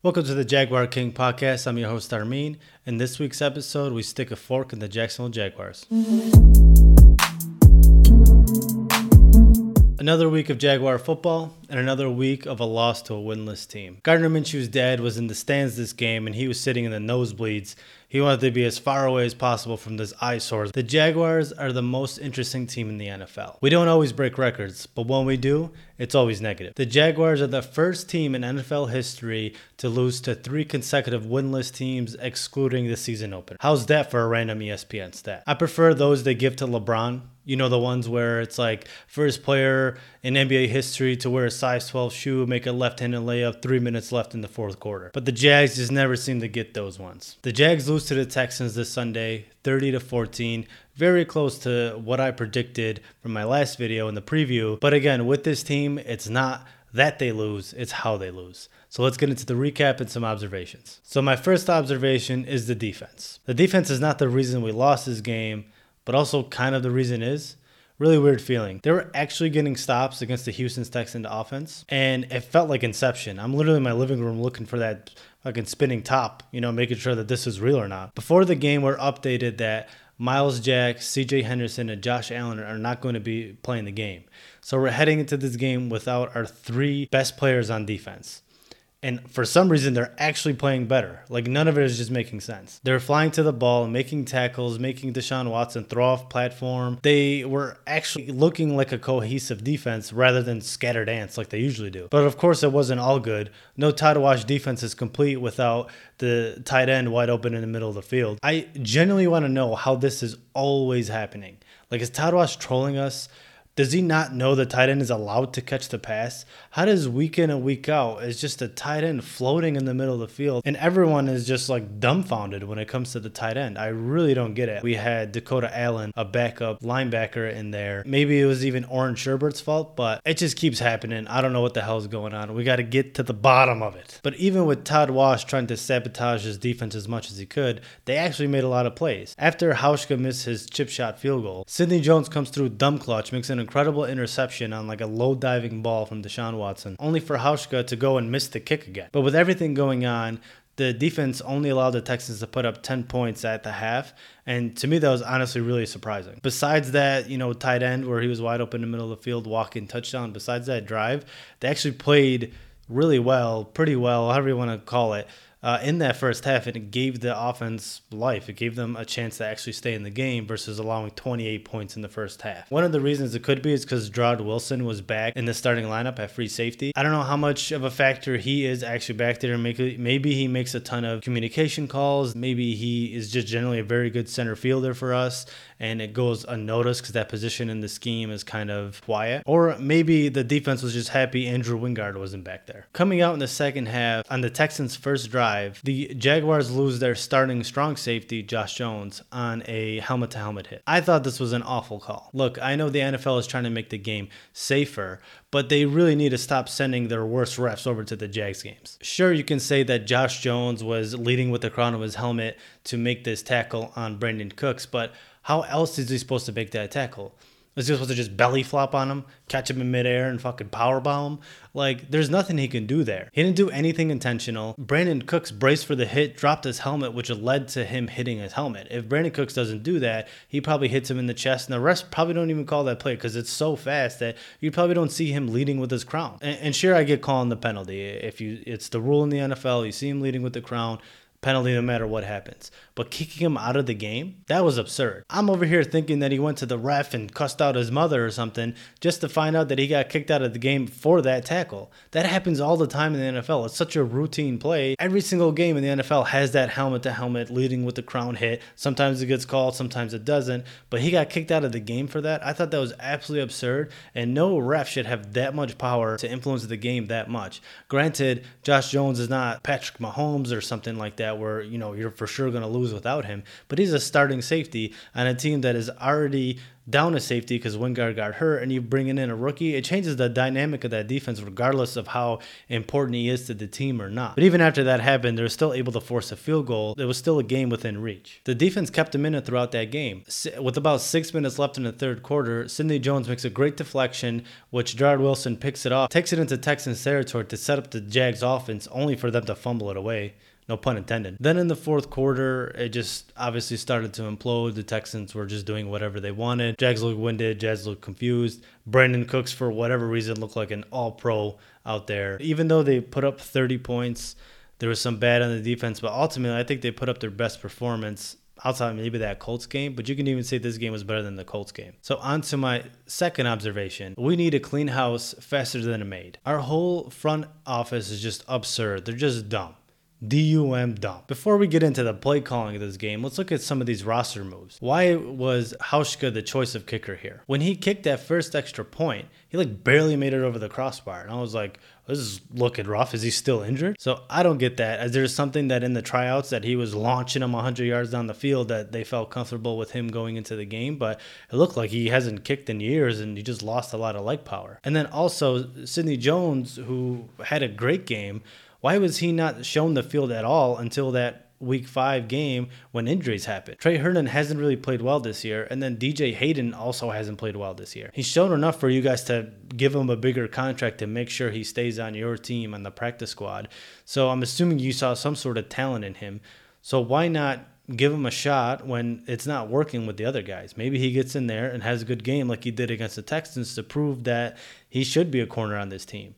Welcome to the Jaguar King podcast. I'm your host, Armin. In this week's episode, we stick a fork in the Jacksonville Jaguars. Another week of Jaguar football and another week of a loss to a winless team. Gardner Minshew's dad was in the stands this game and he was sitting in the nosebleeds he wanted to be as far away as possible from this eyesore. The Jaguars are the most interesting team in the NFL. We don't always break records, but when we do, it's always negative. The Jaguars are the first team in NFL history to lose to three consecutive winless teams, excluding the season opener. How's that for a random ESPN stat? I prefer those they give to LeBron. You know, the ones where it's like first player in NBA history to wear a size 12 shoe, make a left handed layup, three minutes left in the fourth quarter. But the Jags just never seem to get those ones. The Jags lose lose to the Texans this Sunday, 30 to 14. Very close to what I predicted from my last video in the preview. But again, with this team, it's not that they lose, it's how they lose. So let's get into the recap and some observations. So, my first observation is the defense. The defense is not the reason we lost this game, but also kind of the reason is really weird feeling. They were actually getting stops against the Houston Texans offense, and it felt like inception. I'm literally in my living room looking for that fucking spinning top, you know, making sure that this is real or not. Before the game, we're updated that Myles Jack, CJ Henderson, and Josh Allen are not going to be playing the game. So we're heading into this game without our three best players on defense. And for some reason, they're actually playing better. Like none of it is just making sense. They're flying to the ball, making tackles, making Deshaun Watson throw off platform. They were actually looking like a cohesive defense rather than scattered ants like they usually do. But of course, it wasn't all good. No Todd Wash defense is complete without the tight end wide open in the middle of the field. I genuinely want to know how this is always happening. Like, is Todd Wash trolling us? Does he not know the tight end is allowed to catch the pass? How does week in and week out is just a tight end floating in the middle of the field and everyone is just like dumbfounded when it comes to the tight end? I really don't get it. We had Dakota Allen, a backup linebacker in there. Maybe it was even Oren Schobert's fault, but it just keeps happening. I don't know what the hell is going on. We got to get to the bottom of it. But even with Todd Wash trying to sabotage his defense as much as he could, they actually made a lot of plays. After Hauschka missed his chip shot field goal, Sidney Jones comes through dumb clutch, makes an incredible interception on like a low diving ball from Deshaun Watson, only for Hauschka to go and miss the kick again. But with everything going on, the defense only allowed the Texans to put up 10 points at the half. And to me, that was honestly really surprising. Besides that, you know, tight end where he was wide open in the middle of the field, walking touchdown, besides that drive, they actually played really well, pretty well, however you want to call it uh, in that first half, and it gave the offense life. It gave them a chance to actually stay in the game versus allowing 28 points in the first half. One of the reasons it could be is because Jarrod Wilson was back in the starting lineup at free safety. I don't know how much of a factor he is actually back there. Maybe he makes a ton of communication calls. Maybe he is just generally a very good center fielder for us, and it goes unnoticed because that position in the scheme is kind of quiet. Or maybe the defense was just happy Andrew Wingard wasn't back there. Coming out in the second half on the Texans' first drive drive, the Jaguars lose their starting strong safety, Josh Jones, on a helmet to helmet hit. I thought this was an awful call. Look, I know the NFL is trying to make the game safer, but they really need to stop sending their worst refs over to the Jags games. Sure, you can say that Josh Jones was leading with the crown of his helmet to make this tackle on Brandin Cooks, but how else is he supposed to make that tackle? Is he supposed to just belly flop on him, catch him in midair, and fucking powerbomb him? Like, there's nothing he can do there. He didn't do anything intentional. Brandin Cooks braced for the hit, dropped his helmet, which led to him hitting his helmet. If Brandin Cooks doesn't do that, he probably hits him in the chest, and the rest probably don't even call that play because it's so fast that you probably don't see him leading with his crown. And, and sure, I get calling the penalty. If you, it's the rule in the NFL. You see him leading with the crown penalty no matter what happens. But kicking him out of the game, that was absurd. I'm over here thinking that he went to the ref and cussed out his mother or something just to find out that he got kicked out of the game for that tackle. That happens all the time in the NFL. It's such a routine play. Every single game in the NFL has that helmet to helmet leading with the crown hit. Sometimes it gets called, sometimes it doesn't. But he got kicked out of the game for that. I thought that was absolutely absurd, and no ref should have that much power to influence the game that much. Granted, Josh Jones is not Patrick Mahomes or something like that where you know you're for sure going to lose without him. But he's a starting safety on a team that is already down a safety because Wingard got hurt, and you bring in a rookie, it changes the dynamic of that defense regardless of how important he is to the team or not. But even after that happened, they were still able to force a field goal. It was still a game within reach. The defense kept them in it throughout that game. With about six minutes left in the third quarter, Sidney Jones makes a great deflection, which Jarrod Wilson picks it off, takes it into Texans territory to set up the Jags offense, only for them to fumble it away. No pun intended. Then in the fourth quarter, it just obviously started to implode. The Texans were just doing whatever they wanted. Jags looked winded. Jags looked confused. Brandin Cooks, for whatever reason, looked like an all pro out there. Even though they put up 30 points, there was some bad on the defense, but ultimately, I think they put up their best performance outside maybe that Colts game, but you can even say this game was better than the Colts game. So on to my second observation. We need a clean house faster than a maid. Our whole front office is just absurd. They're just dumb. DUM dump. Before we get into the play calling of this game, let's look at some of these roster moves. Why was Hauschka the choice of kicker here? When he kicked that first extra point, he like barely made it over the crossbar. And I was like, this is looking rough. Is he still injured? So I don't get that. Is there something that in the tryouts that he was launching him 100 yards down the field that they felt comfortable with him going into the game, but it looked like he hasn't kicked in years and he just lost a lot of leg power. And then also Sidney Jones, who had a great game, why was he not shown the field at all until that week five game when injuries happened? Tre Herndon hasn't really played well this year, and then DJ Hayden also hasn't played well this year. He's shown enough for you guys to give him a bigger contract to make sure he stays on your team on the practice squad. So I'm assuming you saw some sort of talent in him. So why not give him a shot when it's not working with the other guys. Maybe he gets in there and has a good game like he did against the Texans to prove that he should be a corner on this team.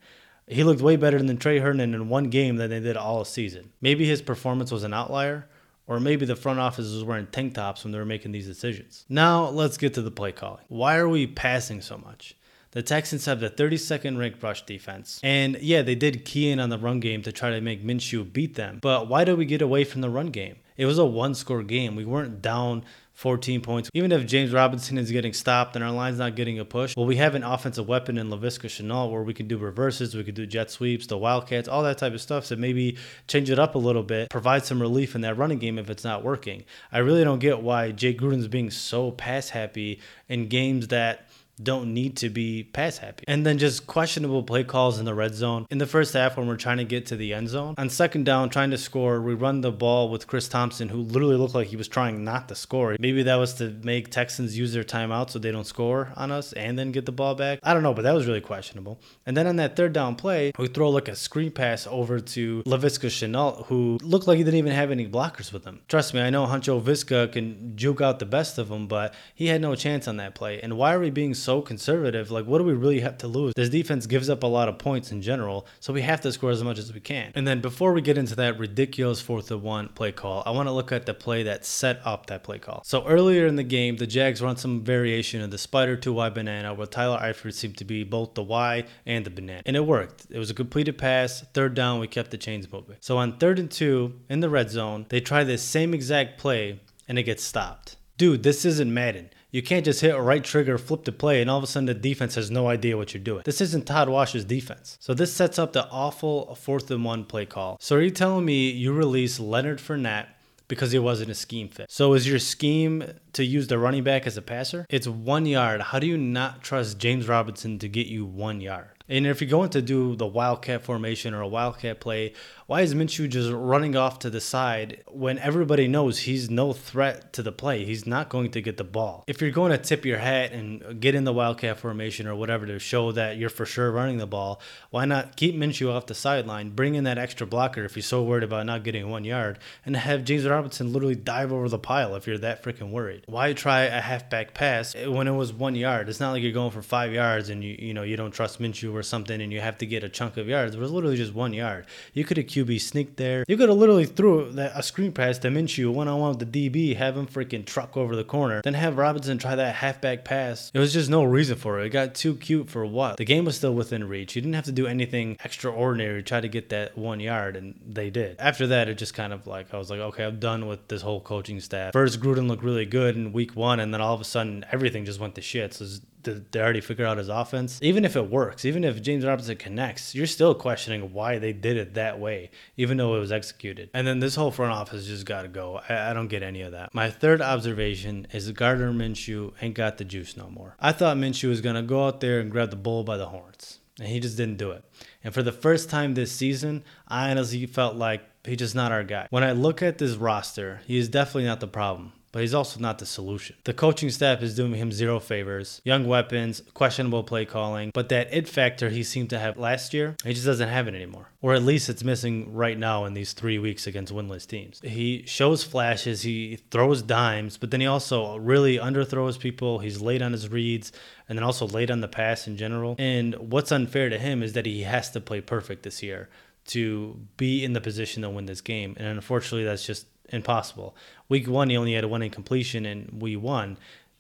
He looked way better than Tre Herndon in one game than they did all season. Maybe his performance was an outlier, or maybe the front office was wearing tank tops when they were making these decisions. Now, let's get to the play calling. Why are we passing so much? The Texans have the 32nd ranked rush defense. And yeah, they did key in on the run game to try to make Minshew beat them. But why do we get away from the run game? It was a one score game. We weren't down 14 points. Even if James Robinson is getting stopped and our line's not getting a push, well, we have an offensive weapon in Laviska Shenault where we can do reverses, we can do jet sweeps, the Wildcats, all that type of stuff. So maybe change it up a little bit, provide some relief in that running game if it's not working. I really don't get why Jay Gruden's being so pass happy in games that don't need to be pass happy. And then just questionable play calls in the red zone. In the first half, when we're trying to get to the end zone, on second down, trying to score, we run the ball with Chris Thompson, who literally looked like he was trying not to score. Maybe that was to make Texans use their timeout so they don't score on us and then get the ball back. I don't know, but that was really questionable. And then on that third down play, we throw like a screen pass over to Laviska Shenault, who looked like he didn't even have any blockers with him. Trust me, I know Huncho Viska can juke out the best of them, but he had no chance on that play. And why are we being so so conservative. Like, what do we really have to lose? This defense gives up a lot of points in general, so we have to score as much as we can. And then before we get into that ridiculous fourth and one play call, I want to look at the play that set up that play call. So earlier in the game, the Jags run some variation of the spider to Y banana, where Tyler Eifert seemed to be both the Y and the banana, and it worked. It was a completed pass. Third down, we kept the chains moving. So on third and two in the red zone, they try this same exact play, and it gets stopped. Dude, this isn't Madden. You can't just hit a right trigger, flip the play, and all of a sudden the defense has no idea what you're doing. This isn't Todd Wash's defense. So this sets up the awful fourth and one play call. So are you telling me you release Leonard Fournette because it wasn't a scheme fit? So is your scheme to use the running back as a passer? It's one yard. How do you not trust James Robinson to get you one yard? And if you're going to do the wildcat formation or a wildcat play, why is Minshew just running off to the side when everybody knows he's no threat to the play? He's not going to get the ball. If you're going to tip your hat and get in the wildcat formation or whatever to show that you're for sure running the ball, why not keep Minshew off the sideline, bring in that extra blocker if you're so worried about not getting one yard, and have James Robinson literally dive over the pile if you're that freaking worried? Why try a halfback pass when it was one yard? It's not like you're going for five yards and you you know you don't trust Minshew or something and you have to get a chunk of yards. It was literally just one yard. You could have QB sneaked there. You could have literally threw that, a screen pass to Minshew one on one with the DB, have him freaking truck over the corner, then have Robinson try that halfback pass. It was just no reason for it. It got too cute for what? The game was still within reach. You didn't have to do anything extraordinary to try to get that one yard, and they did. After that, it just kind of like I was like, okay, I'm done with this whole coaching staff. First, Gruden looked really good in week one, and then all of a sudden, everything just went to shit. So they already figure out his offense? Even if it works, even if James Robinson connects, you're still questioning why they did it that way, even though it was executed. And then this whole front office just got to go. I, I, don't get any of that. My third observation is Gardner Minshew ain't got the juice no more. I thought Minshew was going to go out there and grab the bull by the horns, and he just didn't do it. And for the first time this season, I honestly felt like he's just not our guy. When I look at this roster, he is definitely not the problem but he's also not the solution. The coaching staff is doing him zero favors. Young weapons, questionable play calling, but that it factor he seemed to have last year, he just doesn't have it anymore. Or at least it's missing right now in these three weeks against winless teams. He shows flashes, he throws dimes, but then he also really underthrows people. He's late on his reads and then also late on the pass in general. And what's unfair to him is that he has to play perfect this year to be in the position to win this game. And unfortunately, that's just impossible. Week one, he only had a one incompletion and we won.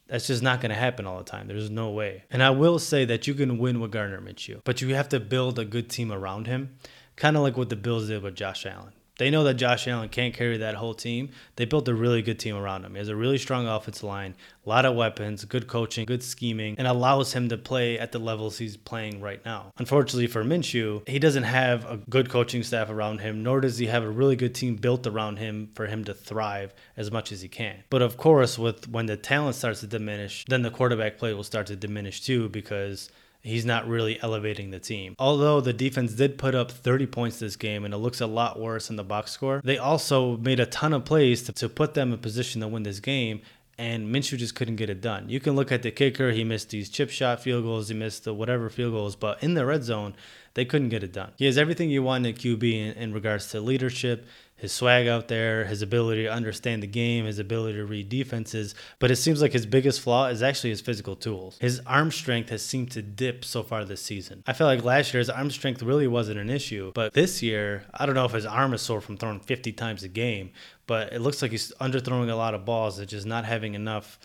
That's just not going to happen all the time. There's no way. And I will say that you can win with Gardner Minshew, but you have to build a good team around him, kind of like what the Bills did with Josh Allen. They know that Josh Allen can't carry that whole team. They built a really good team around him. He has a really strong offensive line, a lot of weapons, good coaching, good scheming, and allows him to play at the levels he's playing right now. Unfortunately for Minshew, he doesn't have a good coaching staff around him, nor does he have a really good team built around him for him to thrive as much as he can. But of course, with when the talent starts to diminish, then the quarterback play will start to diminish too because he's not really elevating the team. Although the defense did put up 30 points this game and it looks a lot worse in the box score, they also made a ton of plays to, to put them in position to win this game. And Minshew just couldn't get it done. You can look at the kicker; he missed these chip shot field goals, he missed the whatever field goals, but in the red zone, they couldn't get it done. He has everything you want in a QB in, in regards to leadership, his swag out there, his ability to understand the game, his ability to read defenses. But it seems like his biggest flaw is actually his physical tools. His arm strength has seemed to dip so far this season. I feel like last year his arm strength really wasn't an issue, but this year, I don't know if his arm is sore from throwing 50 times a game, but it looks like he's underthrowing a lot of balls and just not having enough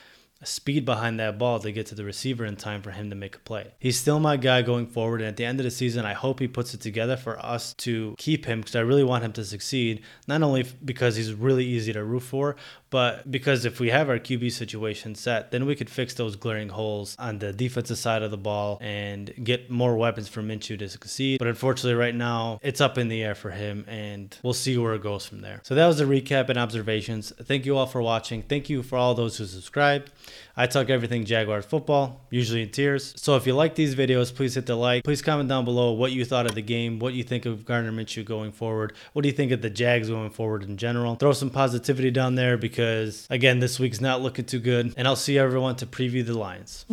speed behind that ball to get to the receiver in time for him to make a play. He's still my guy going forward, and at the end of the season, I hope he puts it together for us to keep him because I really want him to succeed. Not only because he's really easy to root for, but because if we have our QB situation set, then we could fix those glaring holes on the defensive side of the ball and get more weapons for Minshew to succeed. But unfortunately, right now, it's up in the air for him, and we'll see where it goes from there. So that was the recap and observations. Thank you all for watching. Thank you for all those who subscribed. I talk everything Jaguars football, usually in tears. So if you like these videos, please hit the like. Please comment down below what you thought of the game, what you think of Gardner Minshew going forward, what do you think of the Jags going forward in general. Throw some positivity down there because, again, this week's not looking too good. And I'll see everyone to preview the lines.